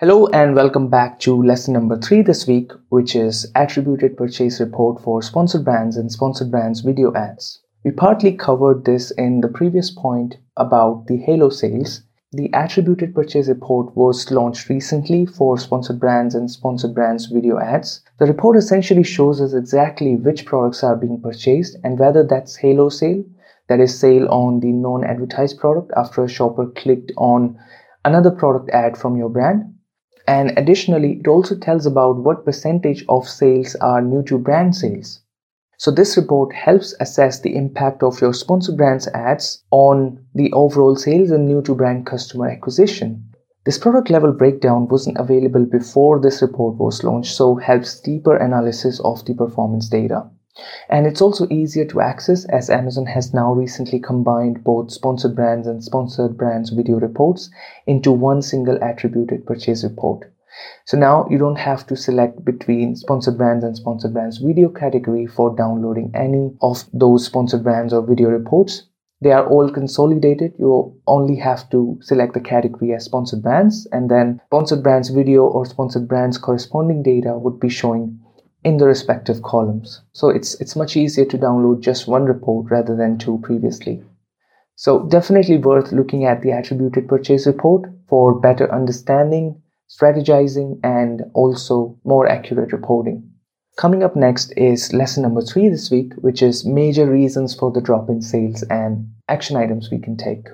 Hello and welcome back to lesson number three this week, which is attributed purchase report for sponsored brands and sponsored brands video ads. We partly covered this in the previous point about the Halo sales. The attributed purchase report was launched recently for sponsored brands and sponsored brands video ads. The report essentially shows us exactly which products are being purchased and whether that's Halo sale, that is sale on the non-advertised product after a shopper clicked on another product ad from your brand and additionally, it also tells about what percentage of sales are new to brand sales. So this report helps assess the impact of your sponsored brands ads on the overall sales and new to brand customer acquisition. This product level breakdown wasn't available before this report was launched, so helps deeper analysis of the performance data. And it's also easier to access as Amazon has now recently combined both sponsored brands and sponsored brands video reports into one single attributed purchase report. So now you don't have to select between sponsored brands and sponsored brands video category for downloading any of those sponsored brands or video reports. They are all consolidated. You only have to select the category as sponsored brands and then sponsored brands video or sponsored brands corresponding data would be showing in the respective columns. So it's, it's much easier to download just one report rather than two previously. So definitely worth looking at the attributed purchase report for better understanding, strategizing, and also more accurate reporting. Coming up next is lesson number three this week, which is major reasons for the drop in sales and action items we can take.